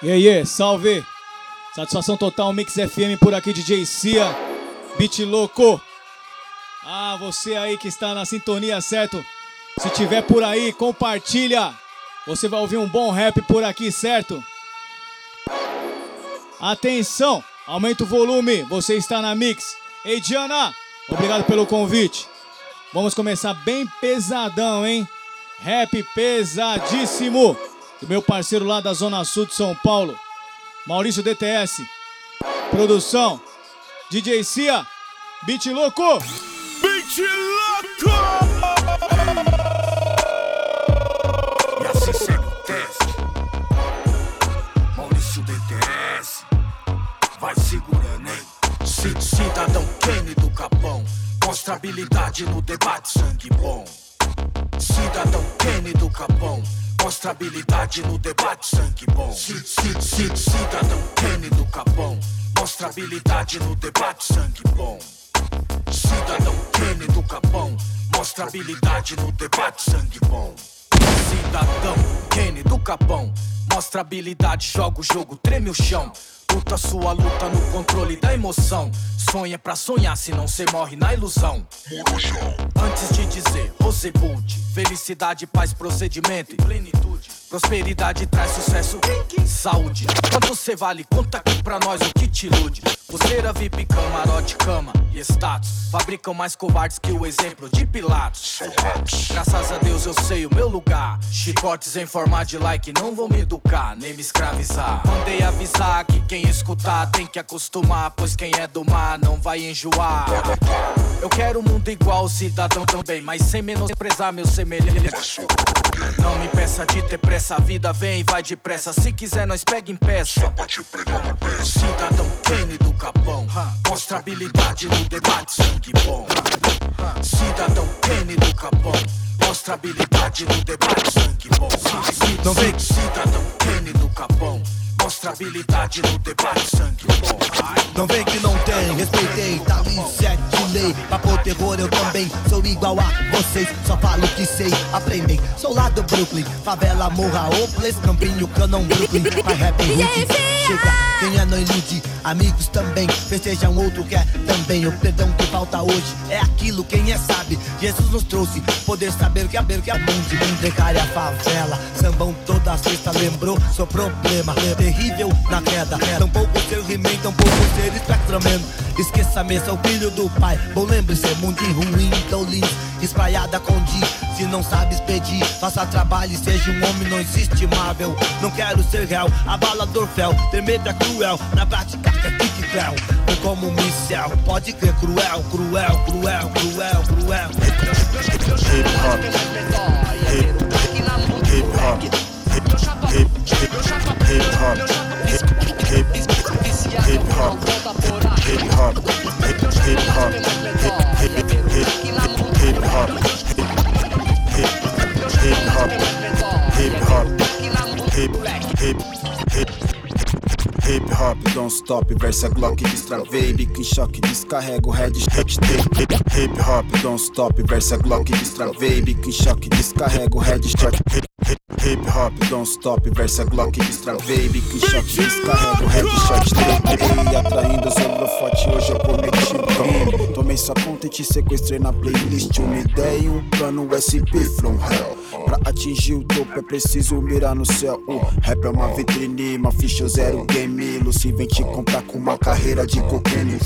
E aí, salve! Satisfação total, Mix FM por aqui, DJ Cia, Beat Louco. Ah, você aí que está na sintonia, certo? Se tiver por aí, compartilha. Você vai ouvir um bom rap por aqui, certo? Atenção, aumenta o volume, você está na Mix. Ei, Diana, obrigado pelo convite. Vamos começar bem pesadão, hein? Rap pesadíssimo do meu parceiro lá da Zona Sul de São Paulo, Maurício DTS. Produção, DJ Cia, Beat Louco. Beat Louco! E assim. Maurício DTS. Vai segurando, hein? Cidadão Kenny do Capão. Mostra habilidade no debate, sangue bom. Cidadão Kenny do Capão. Mostra habilidade no debate, sangue bom. Cidadão Kenny do Capão. Mostra habilidade no debate, sangue bom. Cidadão Kenny do Capão. Mostra habilidade no debate, sangue bom. Cidadão Kenny do Capão. Mostra habilidade, joga o jogo, treme o chão. Luta sua luta no controle da emoção. Sonha pra sonhar, se não cê morre na ilusão. Antes de dizer, Rosebud, felicidade, paz, procedimento e plenitude. Prosperidade traz sucesso, saúde. Quanto cê vale? Conta aqui pra nós o que te ilude. Pulseira VIP, camarote, cama e status. Fabricam mais covardes que o exemplo de Pilatos. Graças a Deus eu sei o meu lugar. Chicotes em forma de like não vão me educar, nem me escravizar. Mandei avisar que quem escutar tem que acostumar, pois quem é do mar não vai enjoar. Eu quero um mundo igual cidadão também, mas sem menosprezar meu semelhante. Não me peça de ter pressa, a vida vem e vai depressa. Se quiser, nós pega em peça. Cidadão Kenny do Capão, mostra habilidade no debate, sangue bom. Cidadão Kenny do Capão, mostra habilidade no debate, sangue bom. Cidadão Kenny do Capão. Mostra habilidade no debate, sangue. Não vem que não tem, respeitei, tá ali sete lei. Papo terror eu também sou igual a vocês. Só falo que sei, aprendem. Sou lá do Brooklyn, favela, morra, Oples, Campinho, Canon, Brooklyn. Vai rap rude, chega, quem é não ilude. Amigos também, festejam outro quer também. O perdão que falta hoje é aquilo, quem é sabe. Jesus nos trouxe poder saber que é saber que é mundo. Precária favela, sambão toda sexta, lembrou? Seu problema, terrível na queda. Tampouco ser He-Man, tampouco ser Spectraman. Esqueça a mesa, o filho do pai. Bom, lembre-se, mundo ruim, então lins, espalhada com Di. Se não sabes pedir, faça trabalho e seja um homem, não existe Marvel. Não quero ser réu, abalador fel, ter medo é cruel, na prática é kick cruel. Foi como um missel, pode crer cruel, cruel, cruel, cruel, cruel. Hip hop, hip hip hip hop, hip hop, hip hip hop, hip hip hip hop, hip hop, hip hop, hip hip hip Hip hop, don't stop, versa Glock, destravei, bico em choque, descarrego, head hip Hip hop, don't stop, versa Glock, destravei, bico em choque, descarrego, head hip Hip hop, don't stop, versa Glock, bico em choque, descarrego, headshot, trepei, atraindo os holofote, hoje eu cometi crime. Tomei sua conta e te sequestrei na playlist, uma ideia e um plano SP from hell. Atingir o topo é preciso mirar no céu. O rap é uma vitrine, uma ficha zero game. Lucy vem te comprar com uma carreira de cocaine.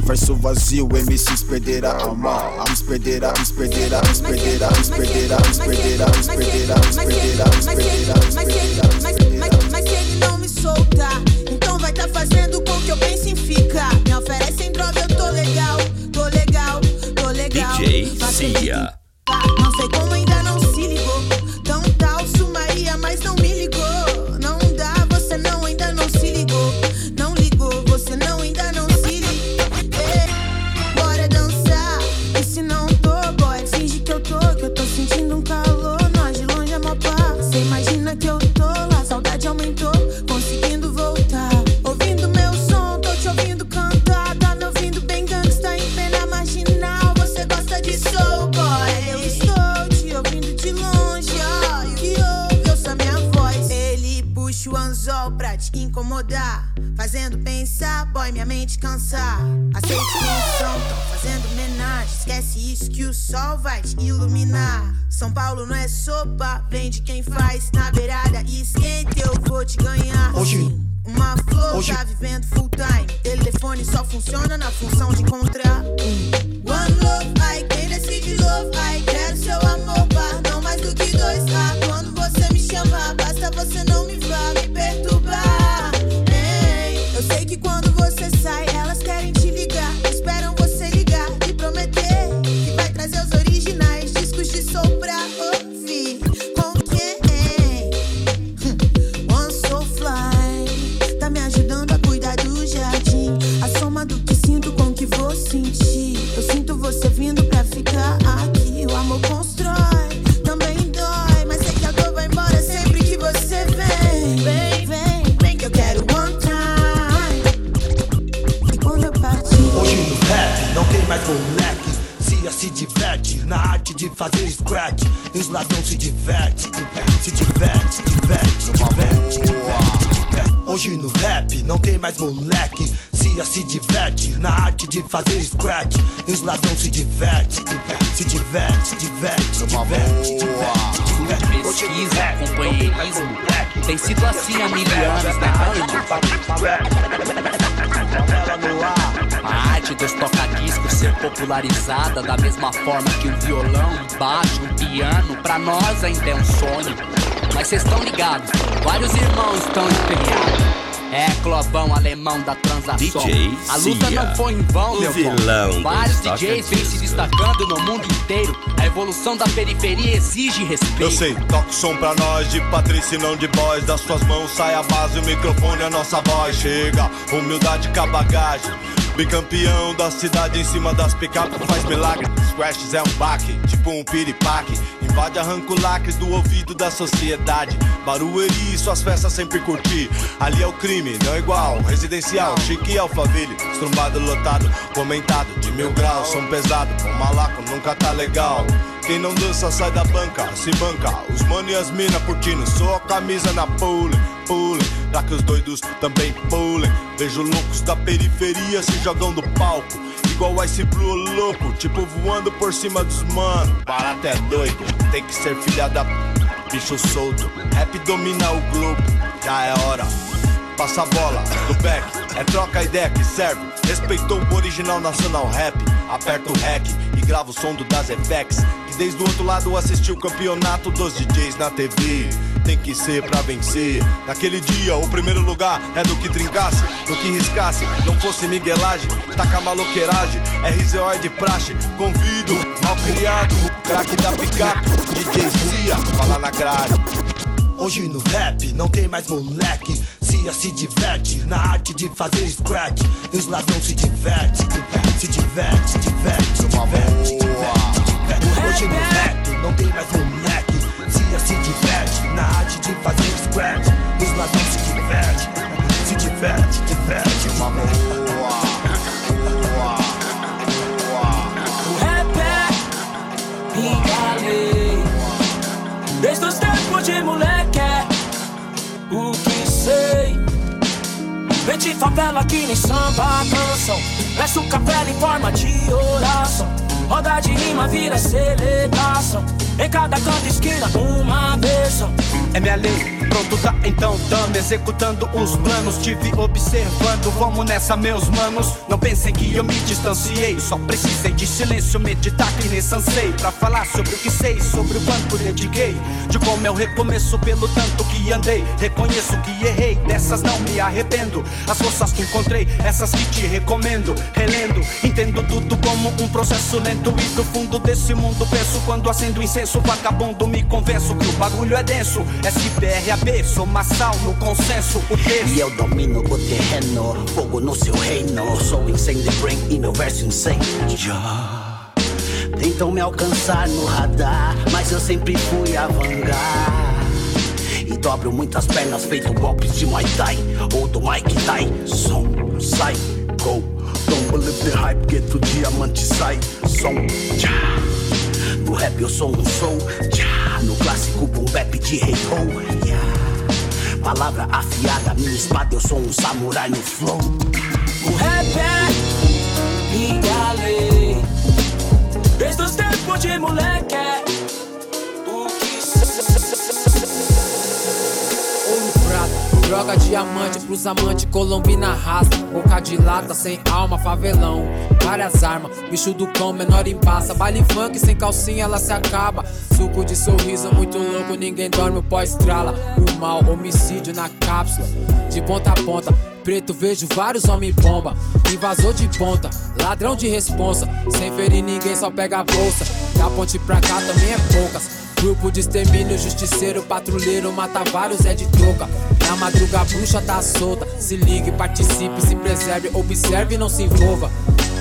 Verso vazio, MCs perderá a alma. Eles perderá, eles perderá, eles perderá, eles perderá, eles perderá, eles perderá, eles perderá, eles Mas se ele, perderá, eles mas se ele, perderá, mas, perderá. mas, mas se ele não me soltar, então vai tá fazendo com que eu pense em ficar. Me oferecem droga, eu tô legal, tô legal, tô legal. DJ Cia. Boy, minha mente cansar. Aceite são, tão fazendo homenagem. Esquece isso que o sol vai te iluminar. São Paulo não é sopa, vem de quem faz. Na beirada, esquenta, eu vou te ganhar. Hoje. Uma flor Hoje- tá vivendo full time. Telefone só funciona na função de encontrar. One love, ai, quem decide love, ai, quero seu amor, par, não mais do que dois. Ah, quando você me chamar, basta você não me Pesquisa, companheirismo. Tem sido assim há mil anos, A arte dos tocadiscos ser popularizada da mesma forma que o violão, o baixo, o piano, pra nós ainda é um sonho. Mas vocês estão ligados, vários irmãos estão empenhados. É, Clobão alemão da transação. DJ A luta Cia, não foi em vão, o meu vilão. Vários DJs vêm se destacando no mundo inteiro. A evolução da periferia exige respeito. Eu sei, toca o som pra nós de Patrícia e não de boys. Das suas mãos sai a base, o microfone, a nossa voz. Chega, humildade com a bagagem. Bicampeão da cidade em cima das picapes faz milagre. Scratches é um baque, tipo um piripaque. Invade, arranca o lacre do ouvido da sociedade. Barueri, suas festas sempre curti. Ali é o crime, não igual. Residencial, chique e alfaville. Estrumbado, lotado, comentado. De mil graus, som pesado. Com malaco nunca tá legal. Quem não dança sai da banca, se banca. Os mano e as mina curtindo, só a camisa na pule, pule. Pra que os doidos também pulem. Vejo loucos da periferia se jogando do palco. Igual Ice Blue louco, tipo voando por cima dos mano. Barato é doido, tem que ser filha da p- bicho solto. Rap domina o globo, já é hora. Passa a bola do back, é troca ideia que serve. Respeitou o original nacional rap. Aperta o rec e grava o som do Das FX. Que desde o outro lado assistiu o campeonato dos DJs na TV. Tem que ser pra vencer. Naquele dia, o primeiro lugar é do que trincasse, do que riscasse. Não fosse miguelagem, taca maloqueiragem. RZO é de praxe. Convido, mal criado, craque da picape. DJ Cia, fala na grade. Hoje no rap não tem mais moleque Cia se diverte na arte de fazer scratch. E os ladrões se diverte Se diverte, se diverte, diverte, diverte. Hoje no rap não tem mais moleque. Cia se diverte na arte de fazer scratch. E os ladrões se diverte Se diverte, diverte, diverte. Favela que nem samba canção. Peço capela em forma de oração. Roda de rima vira celebração. Em cada canto esquina uma versão É minha lei, pronto tá então dando Executando os planos, tive observando Vamos nessa meus manos. Não pensem que eu me distanciei Só precisei de silêncio, meditar que nem sansei Pra falar sobre o que sei, sobre o quanto dediquei. De como eu recomeço pelo tanto que andei. Reconheço que errei, dessas não me arrependo. As forças que encontrei, essas que te recomendo. Relendo, entendo tudo como um processo lento. E do fundo desse mundo penso quando acendo incenso Vagabundo me convenço que o bagulho é denso SPRAB, sou massal no consenso O texto E eu domino o terreno, fogo no seu reino. Sou the brain e meu verso. Já tentam me alcançar no radar, mas eu sempre fui a vanguard. E dobro muitas pernas, feito golpes de Muay Thai ou do Mike Tyson. Sai, go, don't believe the hype, get to diamante, sai, som. Já. No rap eu sou um soul. No clássico boom bap de hey ho, yeah. Palavra afiada, minha espada, eu sou um samurai no flow. O rap é minha lei. Desde os tempos de moleque. Droga diamante pros amantes, colombina rasta. Boca de lata, sem alma, favelão. Várias armas, bicho do cão, menor embaça. Baile funk, sem calcinha, ela se acaba. Suco de sorriso, muito louco, ninguém dorme, o pó estrala. O mal, homicídio na cápsula, de ponta a ponta. Preto, vejo vários homens bomba. Invasor de ponta, ladrão de responsa. Sem ferir ninguém, só pega a bolsa. Da ponte pra cá também é poucas. Grupo de extermínio, justiceiro, patrulheiro, mata vários, é de troca. Na madruga a bruxa tá solta. Se ligue, participe, se preserve, observe e não se envolva.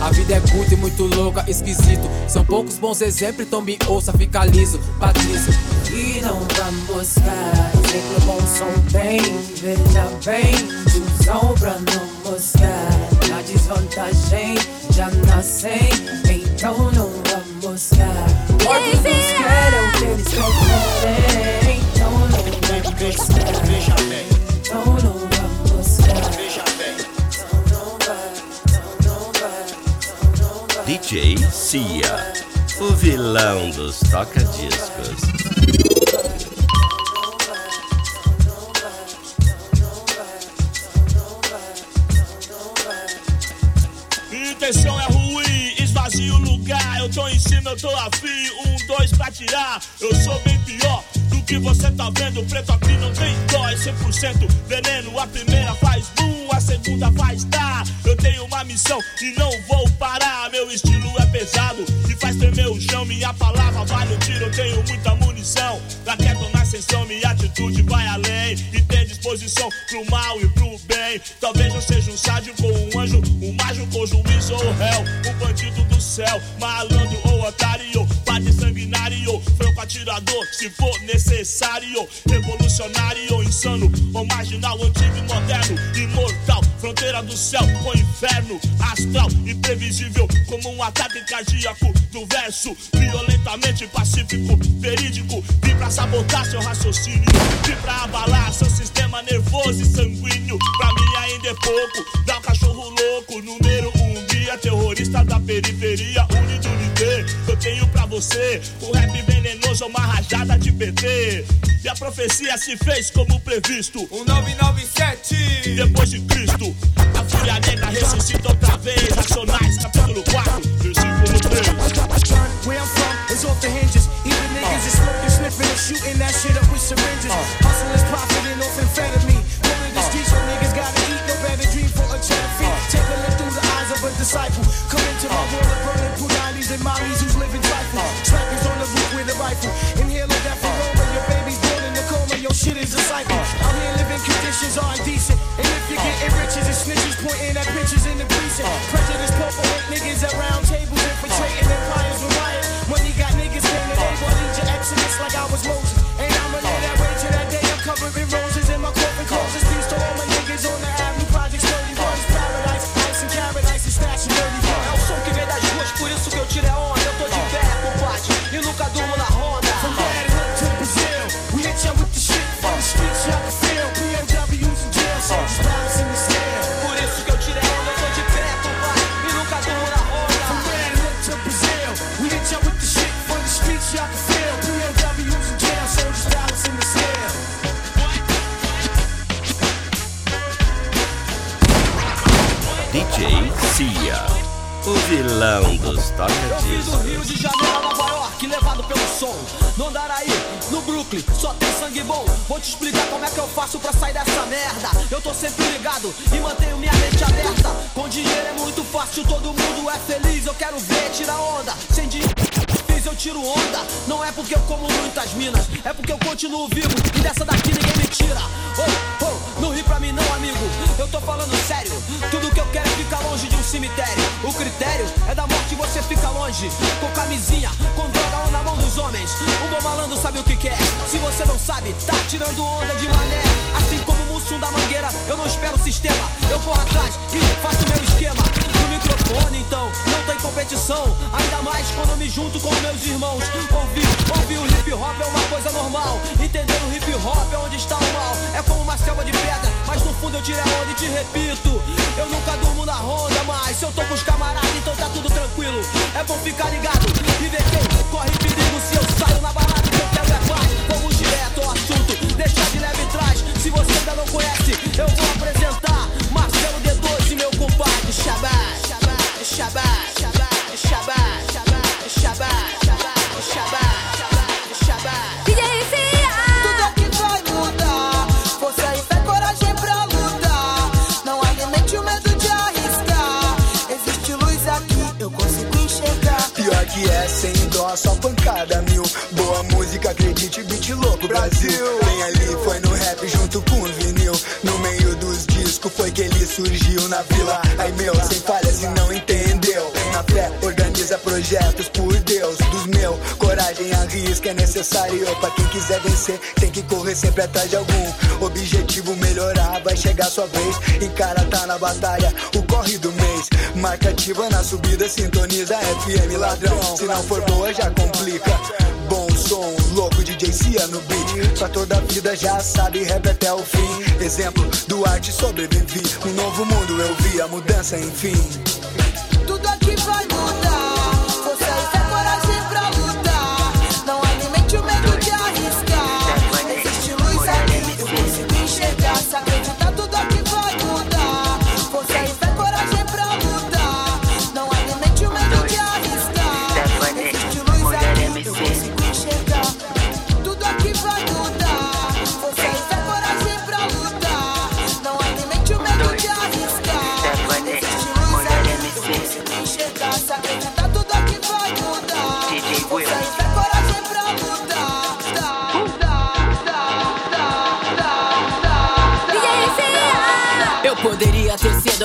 A vida é curta e muito louca, esquisito. São poucos bons exemplos, então me ouça, fica liso, Patrício. E não vamos buscar exemplo bom som bem, veja bem, tiozão pra não moscar. Na desvantagem já nascem, então não vamos buscar. Nos querem o que eles preferem, então não vamos buscar. Veja bem, DJ Cia, o vilão dos toca-discos. Intenção é ruim, esvazia o lugar. Eu tô em cima, eu tô afim. Um, dois pra tirar. Eu sou bem pior do que você tá vendo. Preto aqui não tem dó, é 100% veneno. A primeira faz a segunda faz tá. Eu tenho uma missão e não vou parar. Meu estilo é pesado e faz tremer o chão. Minha palavra vale o tiro, eu tenho muita munição. Pra detonar ascensão, minha atitude vai além. E tem disposição pro mal e pro bem. Talvez eu seja um sádio com um anjo, um mágico com juiz ou réu. Um bandido do céu, malandro ou otário. Sanguinário, franco atirador, se for necessário. Revolucionário, insano ou marginal, antigo e moderno. Imortal, fronteira do céu com inferno. Astral, imprevisível, como um ataque cardíaco do verso. Violentamente pacífico, verídico. Vim pra sabotar seu raciocínio. Vim pra abalar seu sistema nervoso e sanguíneo. Pra mim ainda é pouco. Dá um cachorro louco, número um guia. Terrorista da periferia, unidade Eu tenho pra você um rap venenoso, uma rajada de PT. E a profecia se fez como previsto. Um 997 Depois de Cristo, a fúria negra ressuscita outra vez. Racionais, capítulo 4, versículo 3. Where I'm from is off the hinges. Even niggas is smoking, sniffing, and shooting that shit up with syringes. Hustle is profiting off. is indecent. O dos Eu vim do Rio de Janeiro a Nova York, levado pelo som. No Andaraí, no Brooklyn, só tem sangue bom. Vou te explicar como é que eu faço pra sair dessa merda. Eu tô sempre ligado e mantenho minha mente aberta. Com dinheiro é muito fácil, todo mundo é feliz. Eu quero ver, tira onda. Sem dinheiro eu tiro onda. Não é porque eu como muitas minas, é porque eu continuo vivo. E dessa daqui ninguém me tira. Oh, oh, não ri pra mim não, amigo. Eu tô falando sério. Tudo que eu quero é ficar longe de um cemitério. O critério é da morte você fica longe. Com camisinha, com droga ou na mão dos homens. Um bom malandro sabe o que quer. Se você não sabe, tá tirando onda de mané. Assim como o Mussum da Mangueira, eu não espero o sistema. Eu corro atrás e faço meu esquema. No microfone, então, não tem competição. Ainda mais quando me junto com meus irmãos. Ouvir, ouvir o hip hop é uma coisa normal. Entender o hip hop é onde está o mal. É como uma selva mundo eu tiro a onda e te repito. Eu nunca durmo na ronda, mas se eu tô com os camaradas, então tá tudo tranquilo. É bom ficar ligado e ver quem corre perigo se eu saio na balada. Que eu quero é paz. Vamos direto ao assunto, deixa de leve trás. Se você ainda não conhece, eu vou apresentar que é, sem dó, só pancada mil. Boa música, acredite, beat louco, Brasil. Bem ali, foi no rap junto com vinil. No meio dos discos foi que ele surgiu na vila. Aí meu, sem falha, se não entendeu. Na fé, organiza projetos por Deus. Dos meu, coragem, arrisca, é necessário. Pra quem quiser vencer, tem que correr sempre atrás de algum objetivo. Melhorar, vai chegar sua vez. Encara, tá na batalha, o corre do mês. Marca ativa na subida, sintoniza FM ladrão. Se não for boa, já complica. Bom som, louco DJ Cia no beat. Pra toda a vida já sabe, rap até o fim. Exemplo do arte sobrevivi. Um novo mundo eu vi, a mudança enfim.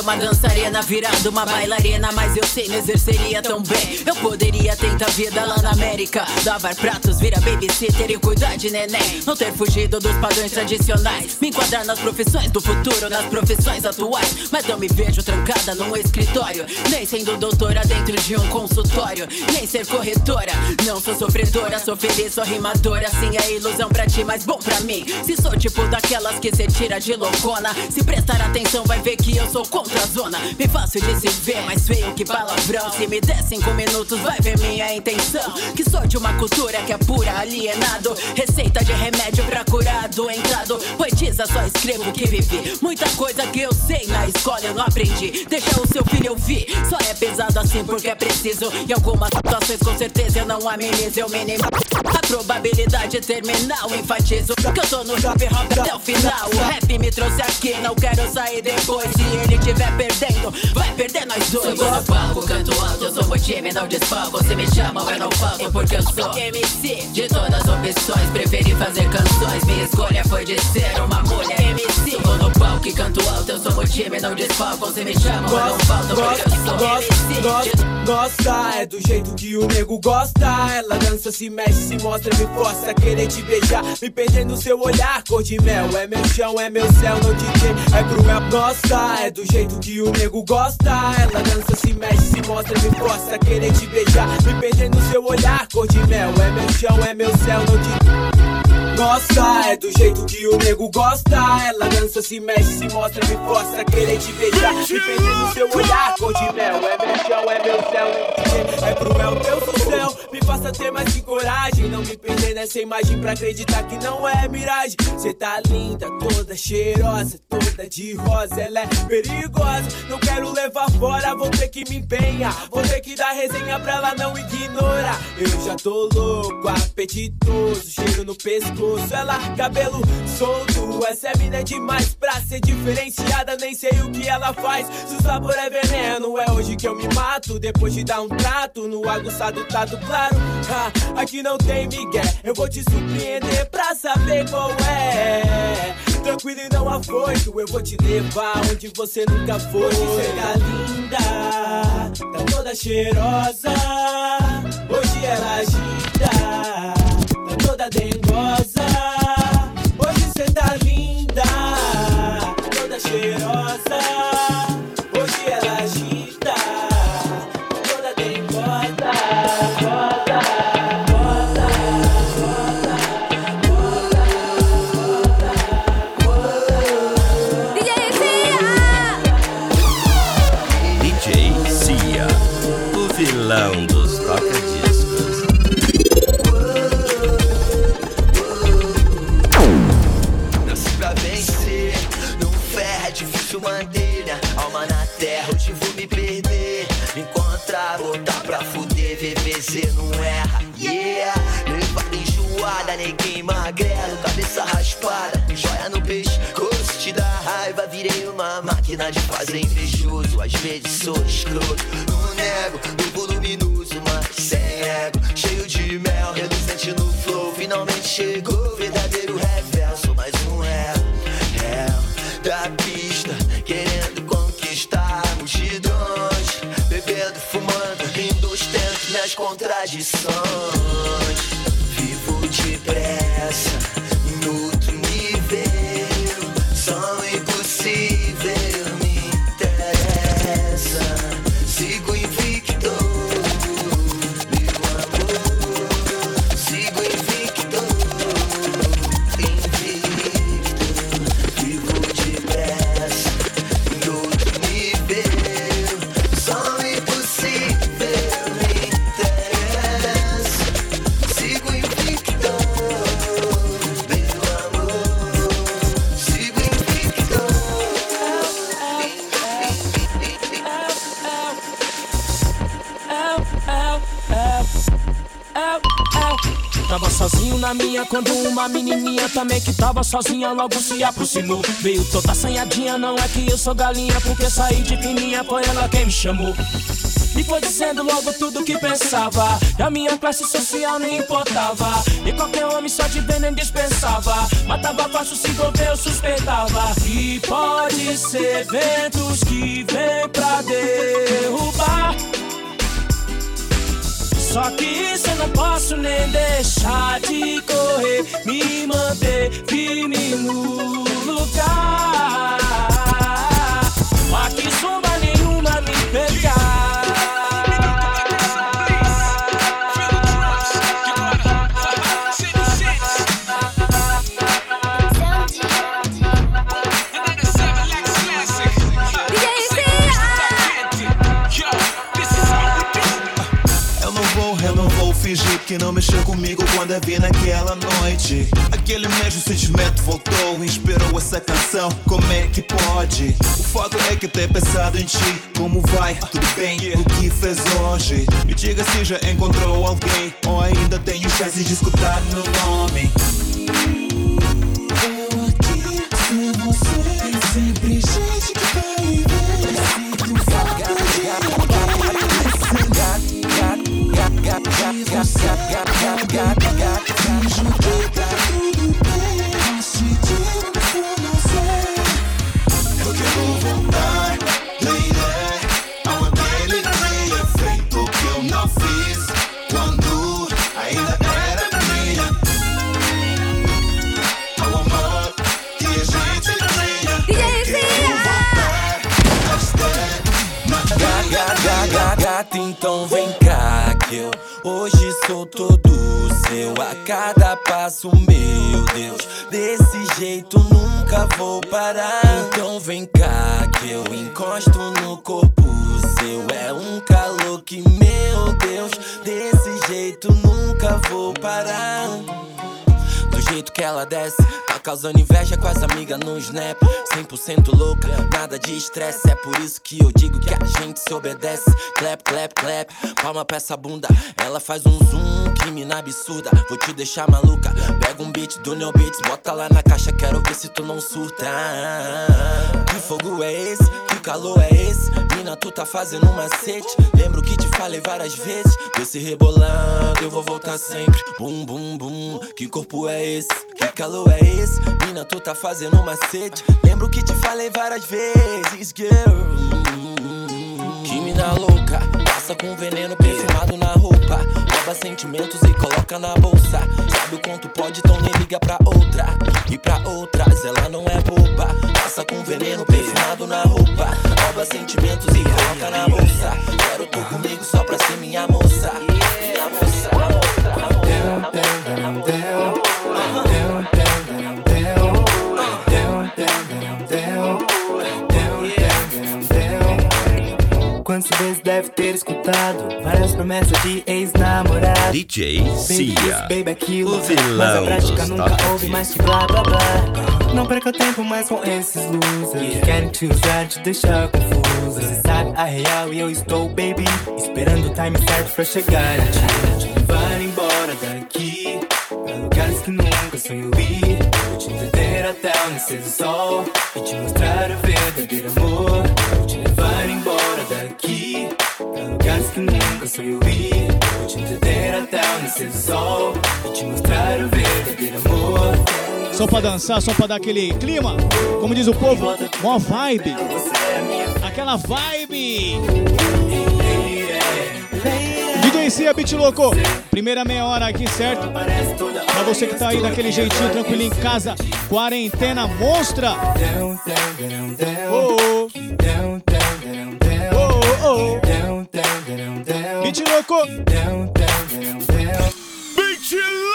Uma dançarina, virado uma bailarina, mas eu sei, me exerceria tão bem. Eu poderia tentar vida lá na América, lavar pratos, virar babysitter e cuidar de neném. Não ter fugido dos padrões tradicionais, me enquadrar nas profissões do futuro, nas profissões atuais. Mas não me vejo trancada num escritório, nem sendo doutora dentro de um consultório, nem ser corretora. Não sou sofredora, sou feliz, sou rimadora. Sim, é ilusão pra ti, mas bom pra mim. Se sou tipo daquelas que cê tira de loucona, se prestar atenção, vai ver que eu sou a zona. Fácil de se ver, mais feio que palavrão. Se me der cinco minutos, vai ver minha intenção. Que sou de uma cultura que é pura alienado. Receita de remédio pra curar doentado. Poetisa, só escrevo que vivi. Muita coisa que eu sei na escola eu não aprendi. Deixa o seu filho ouvir. Só é pesado assim porque é preciso. Em algumas situações, com certeza, eu não amenizo. Eu minimo a probabilidade terminal. Enfatizo que eu tô no hip hop até o final. O rap me trouxe aqui, não quero sair depois. Se ele tiver perdendo, vai perder nós dois. Subo no palco, canto alto, eu sou o time, não desfalco. Se me chamam, eu não falto porque eu sou MC. De todas as opções, preferi fazer canções. Minha escolha foi de ser uma mulher MC. Subo no palco e canto alto, eu sou o time, não desfalco. Se me chamam, eu não falto porque eu sou MC. Gosta, gosta, é do jeito que o nego gosta. Ela dança, se mexe, se mostra, me força a querer te beijar. Me perder no seu olhar, cor de mel. É meu chão, é meu céu, não te tem, é cruel. Gosta, é do jeito que o nego gosta. Ela dança, se mexe, se mostra, me força a querer te beijar. Me perder no seu olhar, cor de mel. É meu chão, é meu céu, não te Gosta, é do jeito que o nego gosta. Ela dança, se mexe, se mostra, me força a querer te beijar. Me perder no seu olhar, cor de mel. É meu chão, é meu céu, não te é cruel, Deus do céu. Me faça ter mais de coragem. Não me perder nessa imagem pra acreditar que não é miragem. Cê tá linda, toda cheirosa, toda de rosa. Ela é perigosa, não quero levar fora. Vou ter que me empenhar, vou ter que dar resenha pra ela não ignorar. Eu já tô louco, apetitoso, cheiro no pescoço. Ela, cabelo solto. Essa é mina demais pra ser diferenciada. Nem sei o que ela faz. Se o sabor é veneno, é hoje que eu me mato. Depois de dar um trato no aguçado, tato claro. Ha, aqui não tem migué. Eu vou te surpreender pra saber qual é. Tranquilo e não afoito, eu vou te levar onde você nunca foi. Você tá linda, tá toda cheirosa. Hoje ela agita, tá toda dengosa. Virei uma máquina de fazer invejoso. Às vezes sou escroto, não nego, no voluminoso, mas sem ego. Cheio de mel, reluzente no flow. Finalmente chegou, verdadeiro reverso, mais um réu, réu da pista, querendo conquistar multidões. Bebendo, fumando, rindo, ostento minhas contradições. Quando uma menininha também que tava sozinha logo se aproximou. Veio toda assanhadinha, não é que eu sou galinha, porque saí de fininha, foi ela quem me chamou. E foi dizendo logo tudo que pensava. E a minha classe social nem importava. E qualquer homem só de ver nem dispensava. Matava fácil se envolver, eu suspeitava. E pode ser ventos que vem pra derrubar. Só que isso eu não posso nem deixar Sentimento voltou, inspirou essa canção. Como é que pode? O fato é que ter pensado em ti. Como vai? Tudo bem? O que fez hoje? Me diga se já encontrou alguém ou ainda tenho chance de escutar meu nome. É um calor que, meu Deus Desse jeito nunca vou parar do jeito que ela desce, tá causando inveja com as amigas no snap. 100% louca, nada de estresse. É por isso que eu digo que a gente se obedece. Clap, clap, clap, palma pra essa bunda. Ela faz um zoom, que mina absurda. Vou te deixar maluca. Pega um beat do Neo Beats, bota lá na caixa. Quero ver se tu não surta. Que fogo é esse? Calor é esse? Mina, tu tá fazendo um macete. Lembro que te falei várias vezes. Desse rebolando, eu vou voltar sempre. Bum, bum, bum. Que corpo é esse? Que calor é esse? Mina, tu tá fazendo um macete. Lembro que te falei várias vezes, girl. Que mina louca, passa com veneno perfumado na roupa. Rouba sentimentos e coloca na bolsa. Sabe o quanto pode, então nem liga pra outra. E pra outras, ela não é boba. Passa com veneno perfumado na roupa. Rouba sentimentos e coloca na bolsa. Quero tu comigo só pra ser minha moça. Minha moça, minha moça. Quantas vezes deve ter escutado Várias promessas de ex-namorado. DJ Cia, baby aquilo. o Mas a vilão prática nunca ouve mais que blá blá blá. Não perca tempo mais com esses losers. Querem te usar, te deixar confusa. Você sabe a real e eu estou, baby Esperando o time certo pra chegar. A ti Te levar embora daqui Pra lugares que nunca sonhei. Vou te entender até o nascer do sol E te mostrar o verdadeiro amor Só pra dançar, só pra dar aquele clima. Como diz o povo, mó vibe. Aquela vibe. DJ Cia Beat Louco. Primeira meia hora aqui, certo? Pra você que tá aí daquele jeitinho tranquilo em casa. Quarentena monstra. Oh. Beat Louco. Beat Louco.